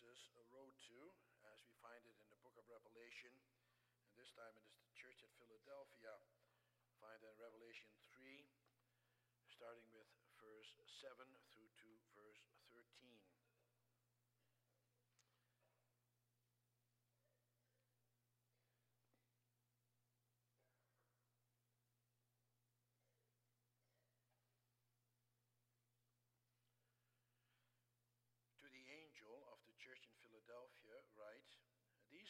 Jesus wrote to, as we find it in the book of Revelation, and this time it is the church at Philadelphia. Find in Revelation 3, starting with verse 7 through to verse 13. To the angel of the church in Philadelphia, write These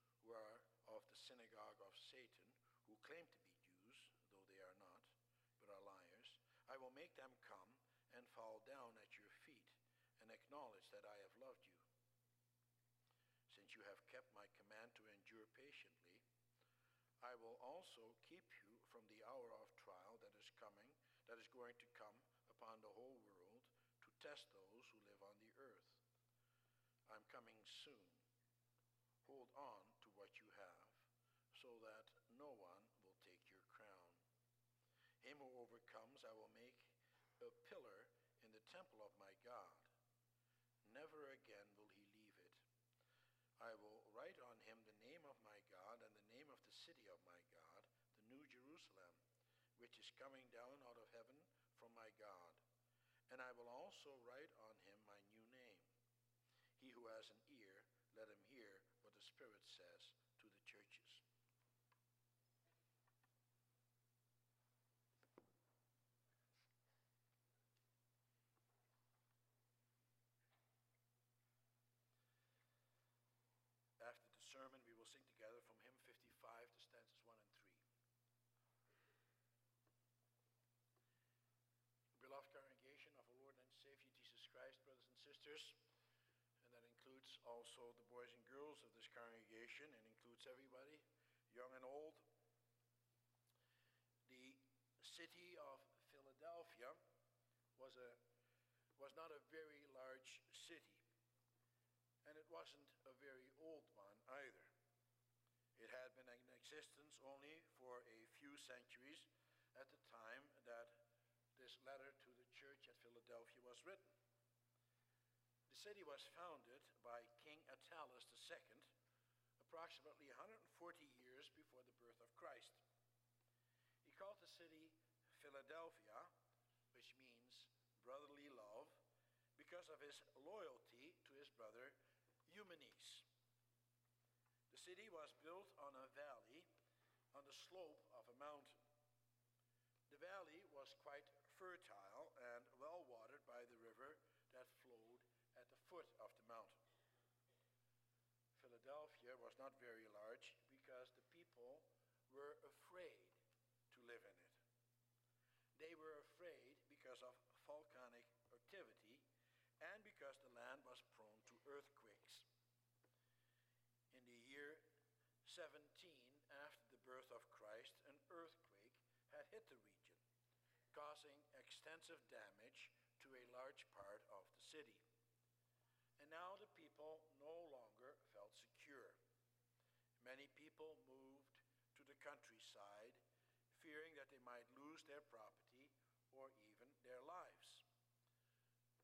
who are of the synagogue of Satan, who claim to be Jews, though they are not, but are liars, I will make them come and fall down at your feet and acknowledge that I have loved you. Since you have kept my command to endure patiently, I will also keep you from the hour of trial that is coming, that is going to come upon the whole world to test those who live on the earth. I'm coming soon. Hold on to what you have, so that no one will take your crown. Him who overcomes, I will make a pillar in the temple of my God. Never again will he leave it. I will write on him the name of my God and the name of the city of my God, the New Jerusalem, which is coming down out of heaven from my God and I will also write on him my new name. He who has an ear, let him hear what the Spirit says to the churches. After the sermon, we will sing together from hymn 55 to stanzas 1 and 3. beloved congregation of our Lord and Savior Jesus Christ, brothers and sisters, and that includes also the boys and girls of this congregation and includes everybody, young and old. The city of Philadelphia was, a, was not a very large city, and it wasn't a very old one either. It had been in existence only for a few centuries at the time that this letter to the church at Philadelphia was written. The city was founded by King Attalus II approximately 140 years before the birth of Christ. He called the city Philadelphia, which means brotherly love, because of his loyalty to his brother Eumenes. The city was built on a valley on the slope of a mountain. The valley was quite fertile and well watered by the river that flowed at the foot of the mountain. Philadelphia was not very large because the people were afraid to live in it. They were afraid because of volcanic activity and because the land was prone to earthquakes. In the year 17 after the birth of Christ, an earthquake had hit the region, causing extensive damage to a large part of the city. Now the people no longer felt secure. Many people moved to the countryside, fearing that they might lose their property or even their lives.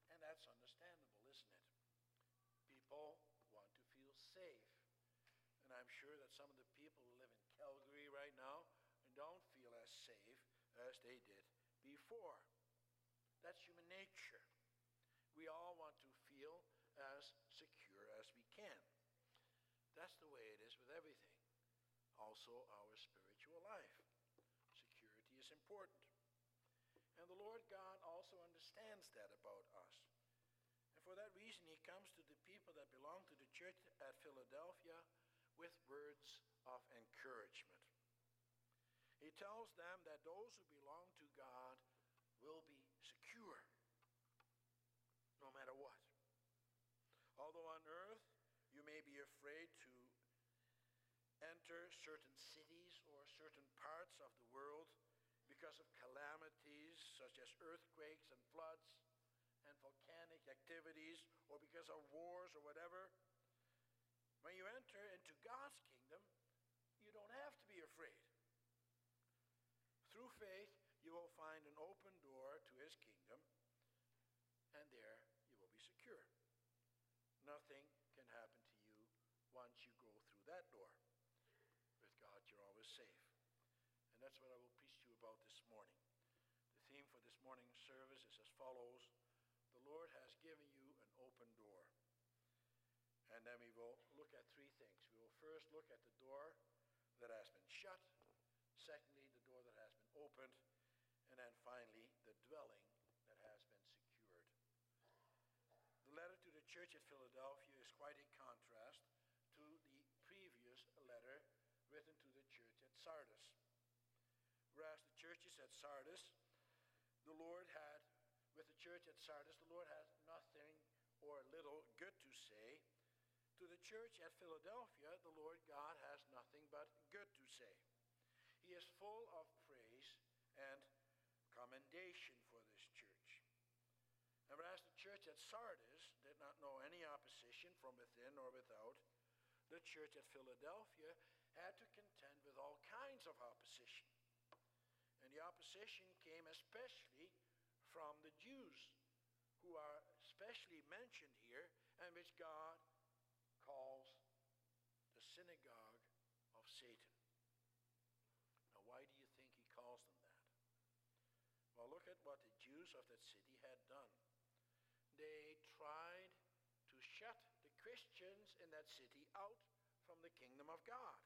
And that's understandable, isn't it? People want to feel safe. And I'm sure that some of the people who live in Calgary right now don't feel as safe as they did before. That's human nature. We all want to feel as secure as we can. That's the way it is with everything. Also, our spiritual life. Security is important. And the Lord God also understands that about us. And for that reason, He comes to the people that belong to the church at Philadelphia with words of encouragement. He tells them that those who belong to God will be secure no matter what. Although on earth you may be afraid to enter certain certain parts of the world because of calamities such as earthquakes and floods and volcanic activities or because of wars or whatever. When you enter into God's kingdom, you don't have to be afraid. Through faith, you will find an open door to his kingdom, and there you will be secure. Nothing can happen to you once you go through that door. With God, you're always safe. And that's what I will preach to you about this morning. The morning's service is as follows The Lord has given you an open door. And then we will look at three things. We will first look at the door that has been shut. Secondly, the door that has been opened. And then finally, the dwelling that has been secured. The letter to the church at Philadelphia is quite in contrast to the previous letter written to the church at Sardis. Whereas the churches at Sardis, the Lord had, with the church at Sardis, the Lord had nothing or little good to say. To the church at Philadelphia, the Lord God has nothing but good to say. He is full of praise and commendation for this church. And whereas the church at Sardis did not know any opposition from within or without, the church at Philadelphia had to contend with all kinds of opposition. And the opposition came especially from the Jews, who are especially mentioned here, and which God calls the synagogue of Satan. Now, why do you think he calls them that? Well, look at what the Jews of that city had done. They tried to shut the Christians in that city out from the kingdom of God.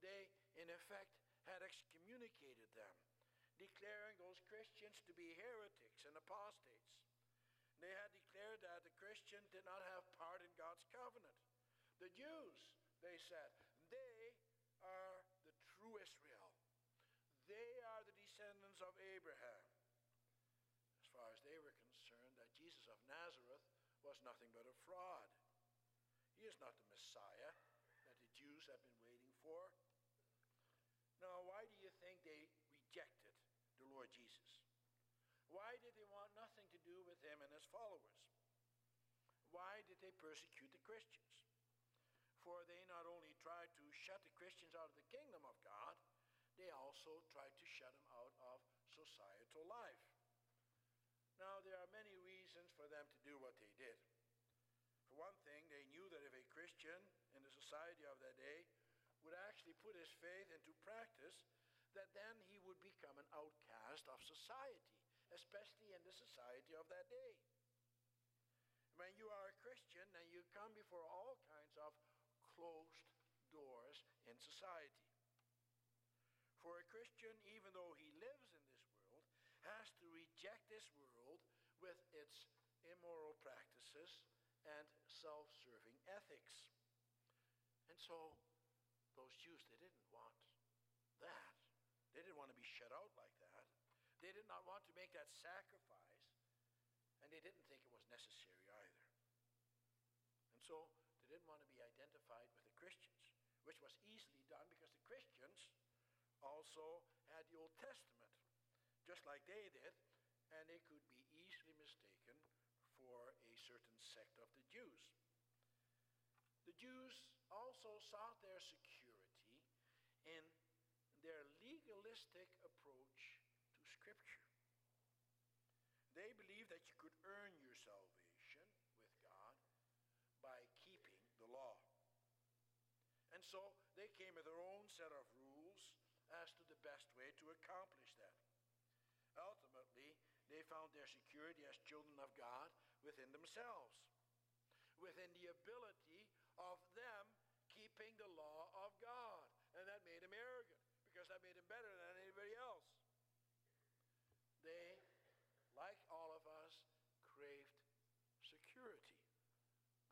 They, in effect, had excommunicated them, declaring those Christians to be heretics and apostates. They had declared that the Christian did not have part in God's covenant. The Jews, they said, they are the true Israel. They are the descendants of Abraham. As far as they were concerned, that Jesus of Nazareth was nothing but a fraud. He is not the Messiah that the Jews have been waiting for. Now, why do you think they rejected the Lord Jesus? Why did they want nothing to do with him and his followers? Why did they persecute the Christians? For they not only tried to shut the Christians out of the kingdom of God, they also tried to shut them out of societal life. Now, there are many reasons for them to do what they did. For one thing, they knew that if a Christian in the society of that day would actually put his faith into practice, that then he would become an outcast of society, especially in the society of that day. When you are a Christian, then you come before all kinds of closed doors in society. For a Christian, even though he lives in this world, has to reject this world with its immoral practices and self serving ethics. And so those Jews, they didn't want that. They didn't want to be shut out like. They did not want to make that sacrifice, and they didn't think it was necessary either. And so they didn't want to be identified with the Christians, which was easily done because the Christians also had the Old Testament, just like they did, and they could be easily mistaken for a certain sect of the Jews. The Jews also sought their security in their legalistic approach to Scripture. They believed that you could earn your salvation with God by keeping the law. And so they came with their own set of rules as to the best way to accomplish that. Ultimately, they found their security as children of God within themselves, within the ability of them keeping the law of God. And that made them arrogant because that made them better than anybody else. They, like all of us, craved security,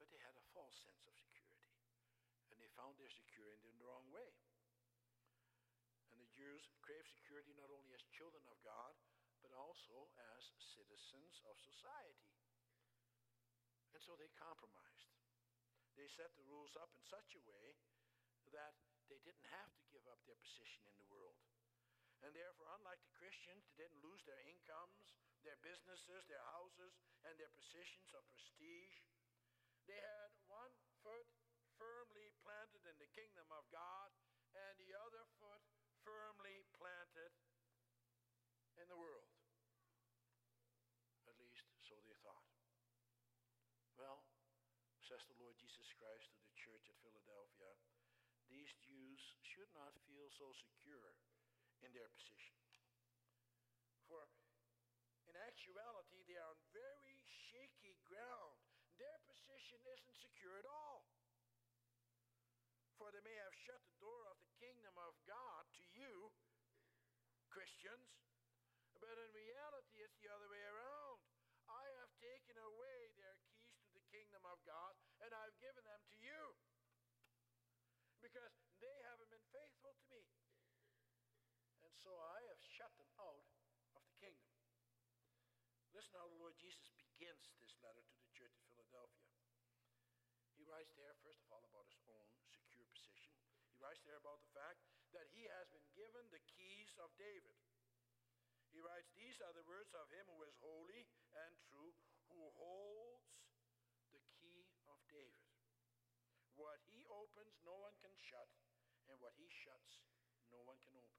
but they had a false sense of security. And they found their security in the wrong way. And the Jews craved security not only as children of God, but also as citizens of society. And so they compromised. they set the rules up in such a way that they didn't have to give up their position in the world. And therefore, unlike the Christians, they didn't lose their incomes, their businesses, their houses, and their positions of prestige. They had one foot firmly in the kingdom of God and the other foot firmly planted in the world. At least, so they thought. Well, says the Lord Jesus Christ to the church at Philadelphia, these Jews should not feel so secure in their position. For in actuality, they are on very shaky ground. Their position isn't secure at all. For they may have shut the door of the kingdom of God to you, Christians, but in reality, it's the other way around. I have taken away their keys to the kingdom of God, and I've given them to you. Because they haven't been faithful to me. And so I have shut them out of the kingdom. Listen how the Lord Jesus begins this letter to the church at Philadelphia. He writes there, first of all, about his own secure position. He writes there about the fact that he has been given the keys of David. He writes, These are the words of him who is holy and true, who holds the key of David. What he opens, no one can shut, and what he shuts, no one can open.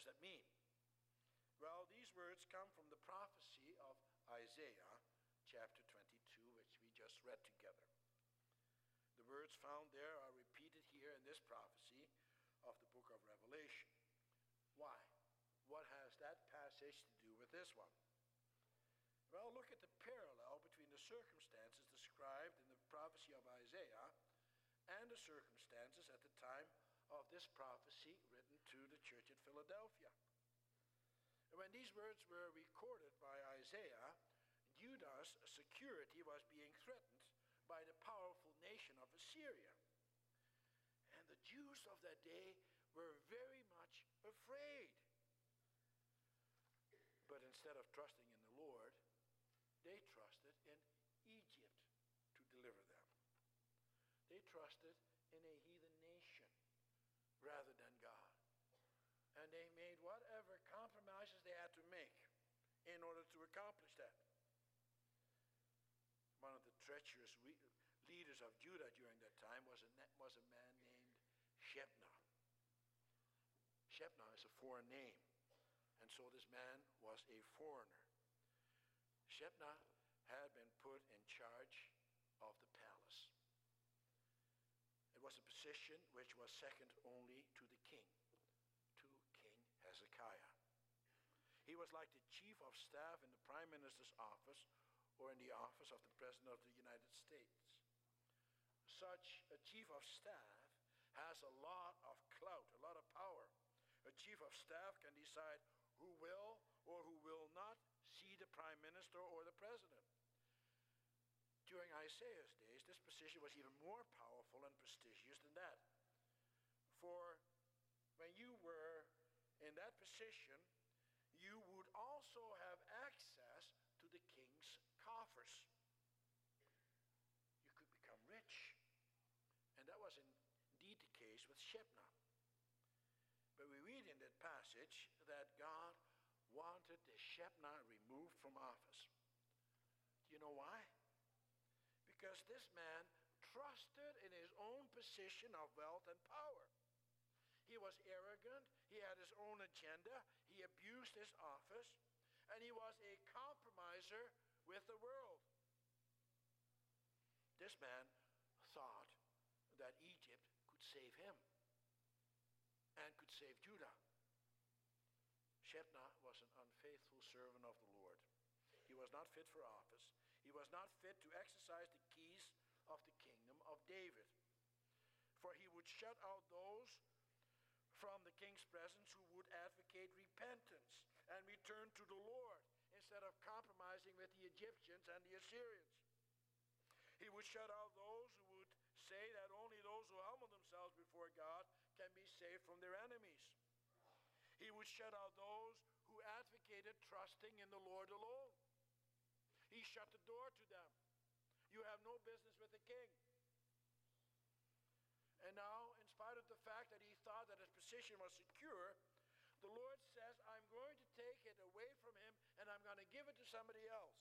Does that mean? Well, these words come from the prophecy of Isaiah, chapter 22, which we just read together. The words found there are repeated here in this prophecy of the book of Revelation. Why? What has that passage to do with this one? Well, look at the parallel between the circumstances described in the prophecy of Isaiah and the circumstances at the time of this prophecy written to the church at Philadelphia. And when these words were recorded by Isaiah, Judah's security was being threatened by the powerful nation of Assyria. And the Jews of that day were very much afraid. But instead of trusting in the Lord, they trusted in Egypt to deliver them. They trusted in a heathen nation rather than God. And they made whatever compromises they had to make in order to accomplish that. One of the treacherous leaders of Judah during that time was a, was a man named Shebna. Shebna is a foreign name. And so this man was a foreigner. Shebna had been put in charge of the palace. It was a position which was second only to the king, to King Hezekiah. He was like the chief of staff in the prime minister's office or in the office of the president of the United States. Such a chief of staff has a lot of clout, a lot of power. A chief of staff can decide who will or who will not see the prime minister or the president. During Isaiah's days, this position was even more powerful and prestigious than that. For when you were in that position, you would also have access to the king's coffers. You could become rich. And that was indeed the case with Shebna. But we read in that passage that God wanted the Shebna removed from office. Do you know why? Because this man trusted in his own position of wealth and power. He was arrogant, he had his own agenda, he abused his office, and he was a compromiser with the world. This man thought that Egypt could save him and could save Judah. Shebna was an unfaithful servant of the Lord. He was not fit for office. He was not fit to exercise the keys of the kingdom of David. For he would shut out those from the king's presence who would advocate repentance and return to the Lord instead of compromising with the Egyptians and the Assyrians. He would shut out those who would say that only those who humble themselves before God can be saved from their enemies. He would shut out those who advocated trusting in the Lord alone. He shut the door to them. you have no business with the king. And now, in spite of the fact that he thought that his position was secure, the Lord says, I'm going to take it away from him and I'm going to give it to somebody else.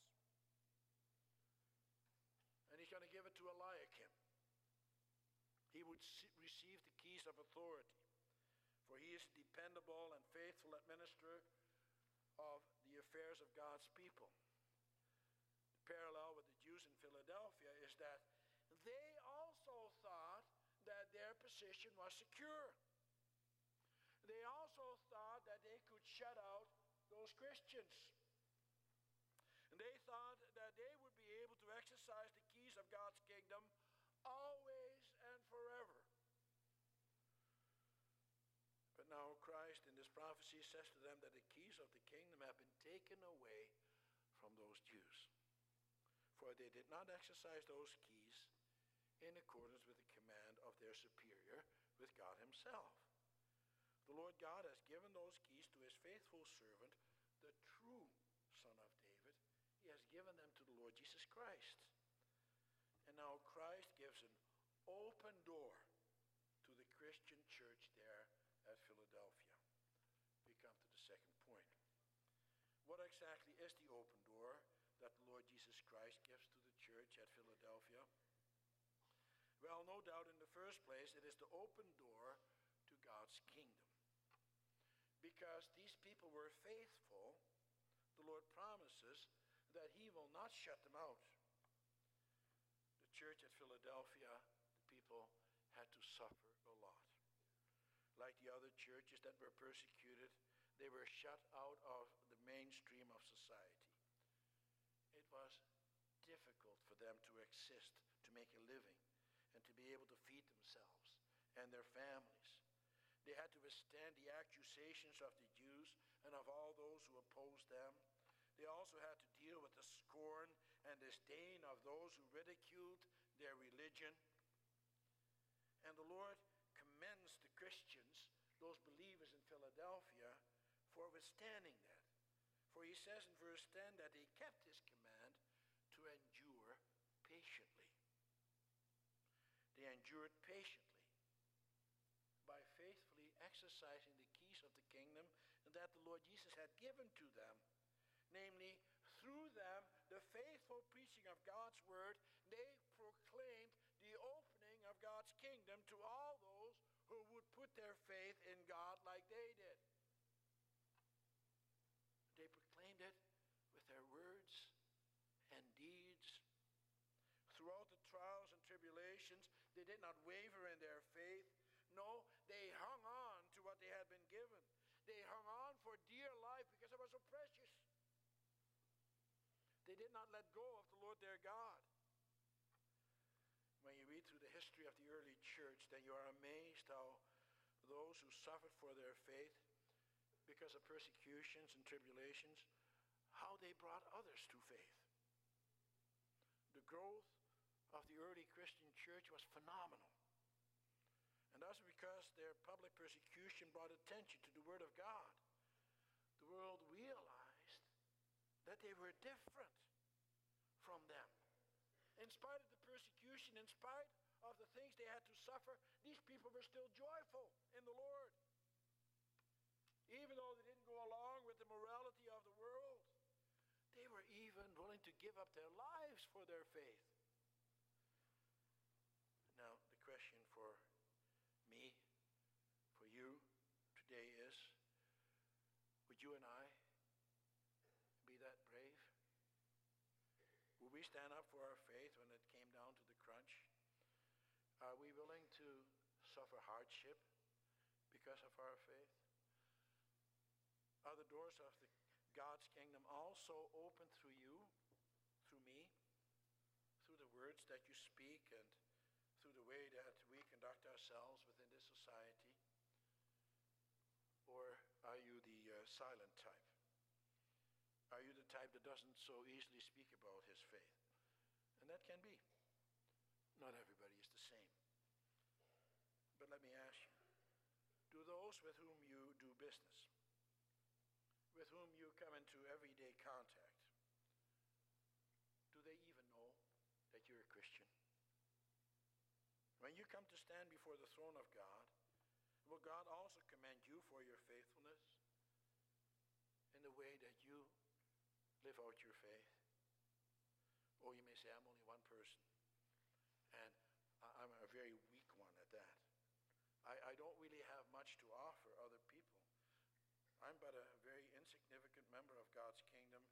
And he's going to give it to Eliakim. He would receive the of authority, for he is dependable and faithful administrator of the affairs of God's people. The parallel with the Jews in Philadelphia is that they also thought that their position was secure. They also thought that they could shut out those Christians. And they thought that they would be able to exercise the keys of God's kingdom always and forever. But now Christ in this prophecy says to them that the keys of the kingdom have been taken away from those Jews. For they did not exercise those keys in accordance with the command of their superior, with God Himself. The Lord God has given those keys to His faithful servant, the true Son of David. He has given them to the Lord Jesus Christ. And now Christ gives an open door to the Christian church there at Philadelphia. We come to the second point. What exactly is the open door that the Lord Jesus Christ gives to the church at Philadelphia? Well, no doubt in the first place, it is the open door to God's kingdom. Because these people were faithful, the Lord promises that He will not shut them out. The church at Philadelphia, the people had to suffer a lot. Like the other churches that were persecuted, they were shut out of mainstream of society. It was difficult for them to exist, to make a living and to be able to feed themselves and their families. They had to withstand the accusations of the Jews and of all those who opposed them. They also had to deal with the scorn and disdain of those who ridiculed their religion. And the Lord commends the Christians, those believers in Philadelphia, for withstanding that. For he says in verse 10 that he kept his command to endure patiently. They endured patiently by faithfully exercising the keys of the kingdom that the Lord Jesus had given to them. Namely, through them, the faithful preaching of God's word, they proclaimed the opening of God's kingdom to all those who would put their faith in God like they did. They proclaimed it with their words and deeds. Throughout the trials and tribulations, they did not waver in their faith. No, they hung on to what they had been given. They hung on for dear life because it was so precious. They did not let go of the Lord their God. When you read through the history of the early church, then you are amazed how those who suffered for their faith because of persecutions and tribulations, how they brought others to faith. The growth of the early Christian church was phenomenal. And that's because their public persecution brought attention to the Word of God. The world realized that they were different from them. In spite of the persecution, in spite of the things they had to suffer, these people were still joyful in the Lord. Even though they didn't go along with the morality of the world, they were even willing to give up their lives for their faith. Would you and I be that brave? Will we stand up for our faith when it came down to the crunch? Are we willing to suffer hardship because of our faith? Are the doors of the, God's kingdom also open through you, through me, through the words that you speak and through the way that we conduct ourselves within this society? Or are you the uh, silent type? Type that doesn't so easily speak about his faith? And that can be. Not everybody is the same. But let me ask you do those with whom you do business, with whom you come into everyday contact, do they even know that you're a Christian. When you come to stand before the throne of God, will God also commend you for your faithfulness in the way that live out your faith? Or you may say, I'm only one person, and I'm a very weak one at that. I, I don't really have much to offer other people. I'm but a very insignificant member of God's kingdom.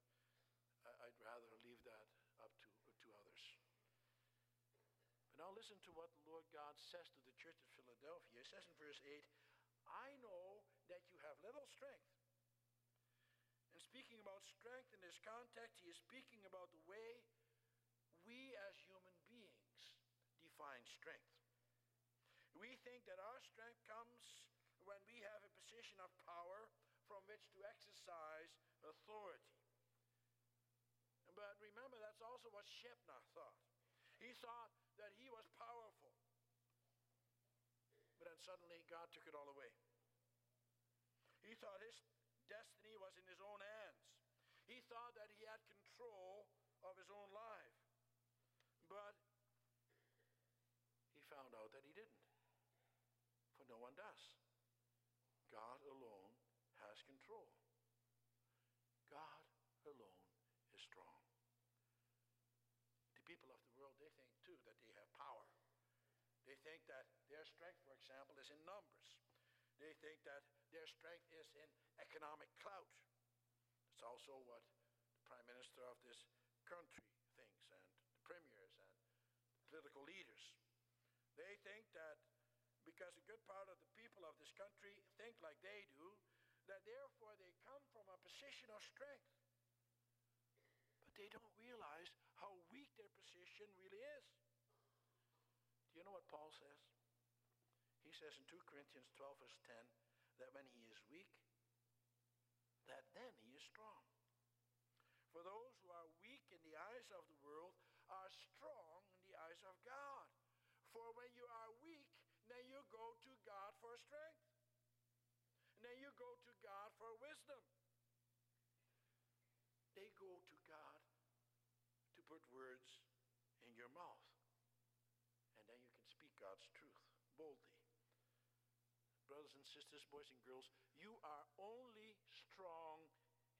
I, I'd rather leave that up to, to others. But now listen to what the Lord God says to the church of Philadelphia. He says in verse 8, I know that you have little strength. And speaking about strength in this context, he is speaking about the way we as human beings define strength. We think that our strength comes when we have a position of power from which to exercise authority. But remember, that's also what Shebna thought. He thought that he was powerful. But then suddenly God took it all away. He thought his destiny was in his own hands. He thought that he had control of his own life. But he found out that he didn't. For no one does. God alone has control. God alone is strong. The people of the world, they think too that they have power. They think that their strength, for example, is in numbers. They think that their strength is in economic clout. It's also what prime minister of this country thinks, and the premiers and political leaders. They think that because a good part of the people of this country think like they do, that therefore they come from a position of strength. But they don't realize how weak their position really is. Do you know what Paul says? He says in 2 Corinthians 12, verse 10, that when he is weak, that then he is strong. For those who are weak in the eyes of the world are strong in the eyes of God. For when you are weak, then you go to God for strength. And then you go to God for wisdom. They go to God to put words in your mouth. And then you can speak God's truth boldly brothers and sisters, boys and girls, you are only strong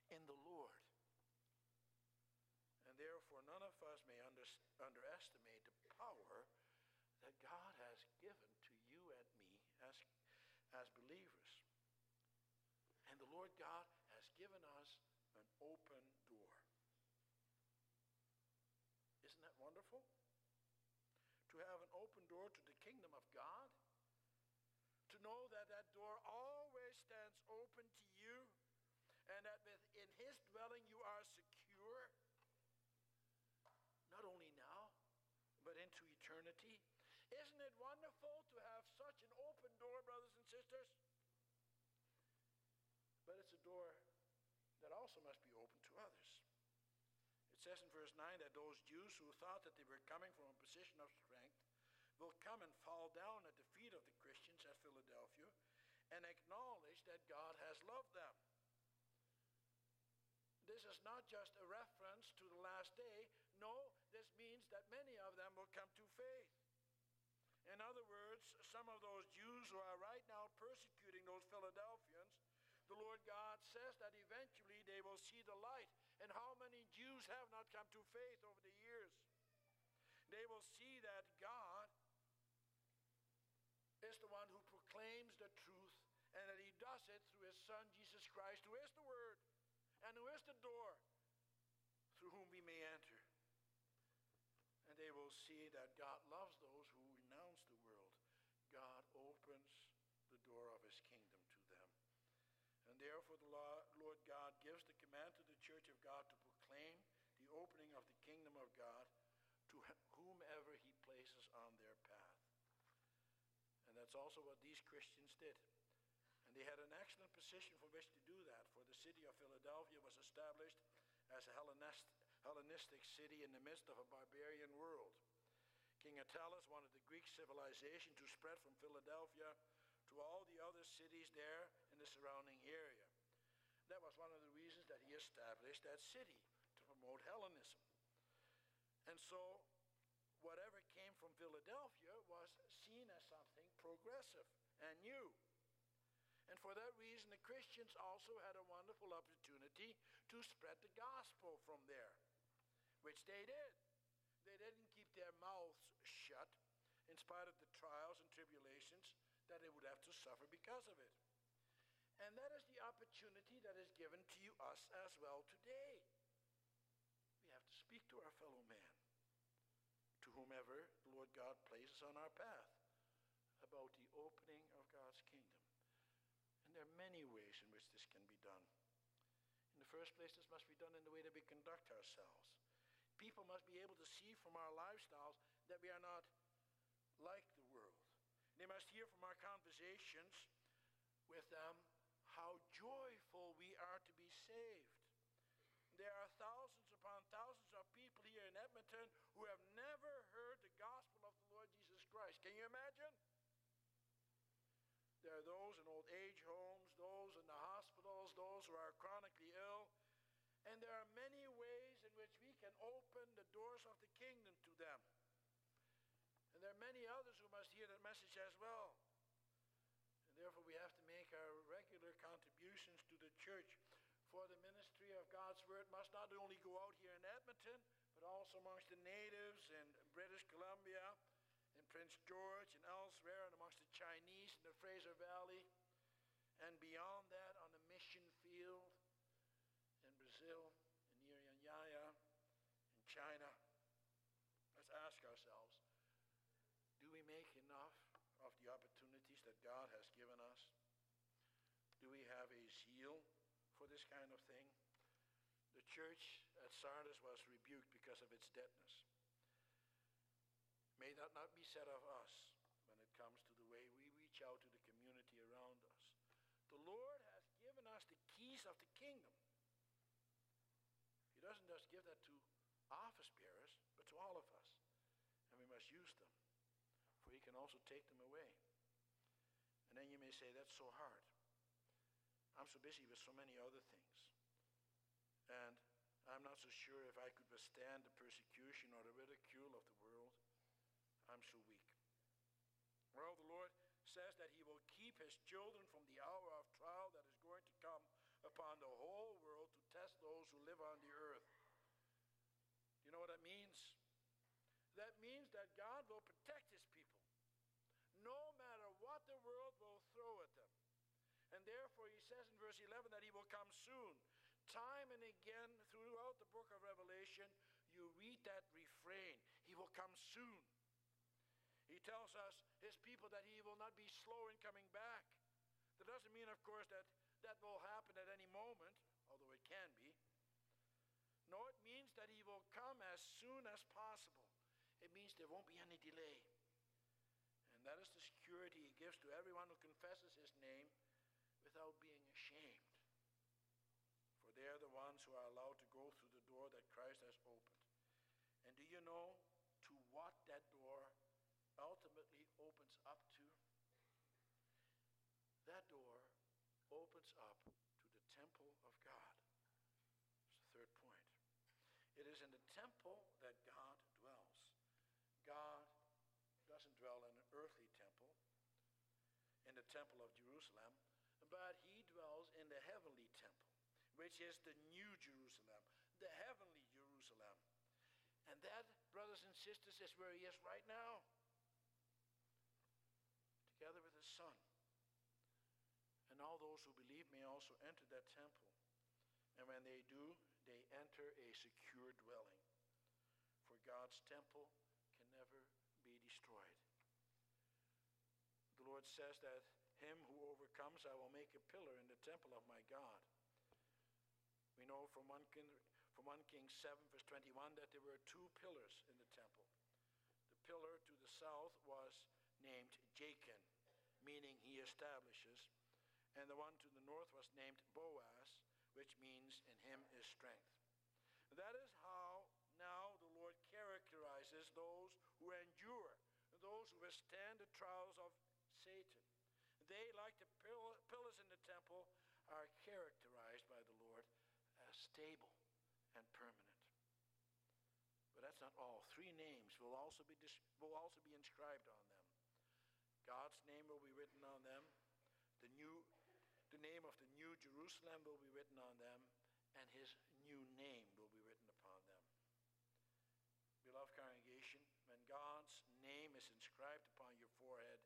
in the Lord. Therefore, none of us may under, underestimate the power that God has given to you and me as, as believers. And the Lord God has given us an open door. Isn't that wonderful? To have an open door to the kingdom of God to know that that door always stands open to you and that within his dwelling you are secure, not only now, but into eternity. Isn't it wonderful to have such an open door, brothers and sisters? But it's a door that also must be open to others. It says in verse 9 that those Jews who thought that they were coming from a position of strength will come and fall down at the feet of the Christians at Philadelphia and acknowledge that God has loved them. This is not just a reference to the last day. No, this means that many of them will come to faith. In other words, some of those Jews who are right now persecuting those Philadelphians, the Lord God says that eventually they will see the light. And how many Jews have not come to faith over the years? They will see that God is the one who proclaims the truth and that he does it through his son Jesus Christ, who is the word and who is the door through whom we may enter. And they will see that God loves those who renounce the world. God opens the door of his kingdom to them. And therefore the Lord God gives the command to the church of God to proclaim the opening of the kingdom of God to whomever he places on their path. And that's also what these Christians did. And they had an excellent position for which to do that, for the city of Philadelphia was established as a Hellenistic city in the midst of a barbarian world. King Attalus wanted the Greek civilization to spread from Philadelphia all the other cities there in the surrounding area. That was one of the reasons that he established that city, to promote Hellenism. And so, whatever came from Philadelphia was seen as something progressive and new. And for that reason, the Christians also had a wonderful opportunity to spread the gospel from there, which they did. They didn't keep their mouths shut in spite of the trials and tribulations that they would have to suffer because of it. And that is the opportunity that is given to you, us as well today. We have to speak to our fellow man, to whomever the Lord God places on our path, about the opening of God's kingdom. And there are many ways in which this can be done. In the first place, this must be done in the way that we conduct ourselves. People must be able to see from our lifestyles that we are not like the. They must hear from our conversations with them how joyful we are to be saved. There are thousands upon thousands of people here in Edmonton who have never heard the gospel of the Lord Jesus Christ. Can you imagine? There are those in old age homes, those in the hospitals, those who are chronically ill. And there are many ways in which we can open the doors of the kingdom to them. And there are many others who must hear that message as well. And Therefore, we have to make our regular contributions to the church. For the ministry of God's Word must not only go out here in Edmonton, but also amongst the natives in British Columbia, in Prince George, and elsewhere, and amongst the Chinese in the Fraser Valley, and beyond that on the mission field in Brazil, in Irian Jaya, in China. Let's ask ourselves do we make enough of the opportunities that God has given us? Do we have a zeal for this kind of thing? The church at Sardis was rebuked because of its deadness. May that not be said of us when it comes to the way we reach out to the community around us. The Lord has given us the keys of the kingdom. He doesn't just give that to office bearers, but to all of us. And we must use them for he can also take them away. And then you may say, that's so hard. So busy with so many other things. And I'm not so sure if I could withstand the persecution or the ridicule of the world. I'm so weak. Well, the Lord says that he will keep his children from the hour of trial that is going to come upon the whole world to test those who live on the earth. Do You know what that means? That means that God will protect his people no matter what the world will throw at them. And therefore, he says in verse 11 that he will come soon. Time and again throughout the book of Revelation, you read that refrain He will come soon. He tells us, his people, that he will not be slow in coming back. That doesn't mean, of course, that that will happen at any moment, although it can be. No, it means that he will come as soon as possible. It means there won't be any delay. And that is the security he gives to everyone who confesses his name without being ashamed. For they are the ones who are allowed to go through the door that Christ has opened. And do you know to what that door ultimately opens up to? That door opens up to the temple of God. It's the third point. It is in the temple that God dwells. God doesn't dwell in an earthly temple, in the temple of Jerusalem, but he dwells in the heavenly temple, which is the new Jerusalem, the heavenly Jerusalem. And that, brothers and sisters, is where he is right now, together with his Son. And all those who believe may also enter that temple. And when they do, they enter a secure dwelling. For God's temple can never be destroyed. The Lord says that him who overcomes I will make a pillar in the temple of my God. We know from 1 King, from 1 King 7 verse 21 that there were two pillars in the temple. The pillar to the south was named Jachin, meaning he establishes, and the one to the north was named Boaz, which means in him is strength. That is how now the Lord characterizes those who endure, those who withstand the trials. They, like the pillars in the temple, are characterized by the Lord as stable and permanent. But that's not all. Three names will also be, will also be inscribed on them. God's name will be written on them. The, new, the name of the new Jerusalem will be written on them. And his new name will be written upon them. Beloved congregation, when God's name is inscribed upon your forehead,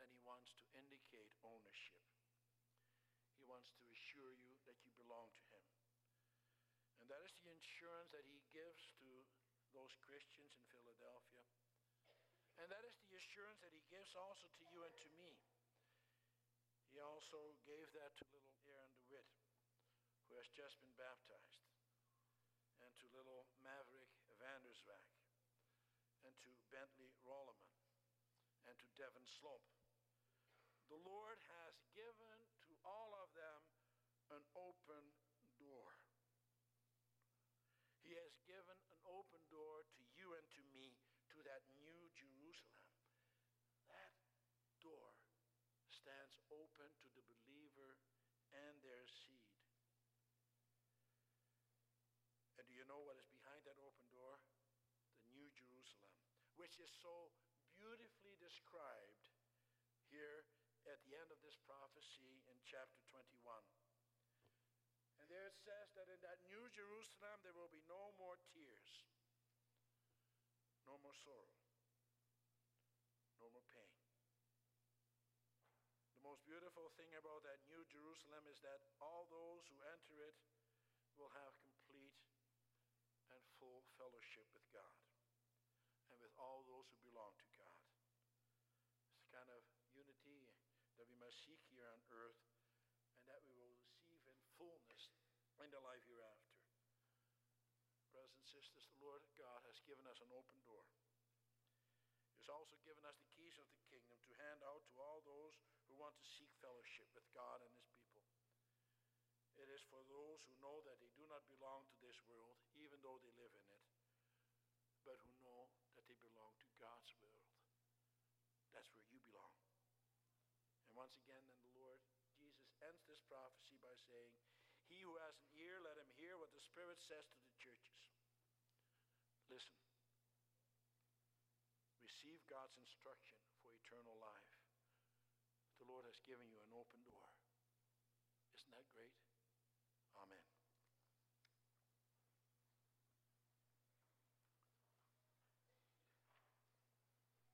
then he wants to indicate ownership. He wants to assure you that you belong to him. And that is the insurance that he gives to those Christians in Philadelphia. And that is the assurance that he gives also to you and to me. He also gave that to little Aaron DeWitt, who has just been baptized, and to little Maverick Vanderswag, and to Bentley Rolleman, and to Devin Slope. The Lord has given to all of them an open door. He has given an open door to you and to me to that new Jerusalem. That door stands open to the believer and their seed. And do you know what is behind that open door? The new Jerusalem, which is so beautifully described here at the end of this prophecy in chapter 21. And there it says that in that new Jerusalem there will be no more tears, no more sorrow, no more pain. The most beautiful thing about that new Jerusalem is that all those who enter it will have complete and full fellowship with God and with all those who belong to God. It's the kind of unity that we must seek here on earth and that we will receive in fullness in the life hereafter. Brothers and sisters, the Lord God has given us an open door. He has also given us the keys of the kingdom to hand out to all those who want to seek fellowship with God and his people. It is for those who know that they do not belong to this world, even though they live in it, but who know that they belong to God's world. That's where you belong. And once again, then the Lord Jesus ends this prophecy by saying, He who has an ear, let him hear what the Spirit says to the churches. Listen. Receive God's instruction for eternal life. The Lord has given you an open door.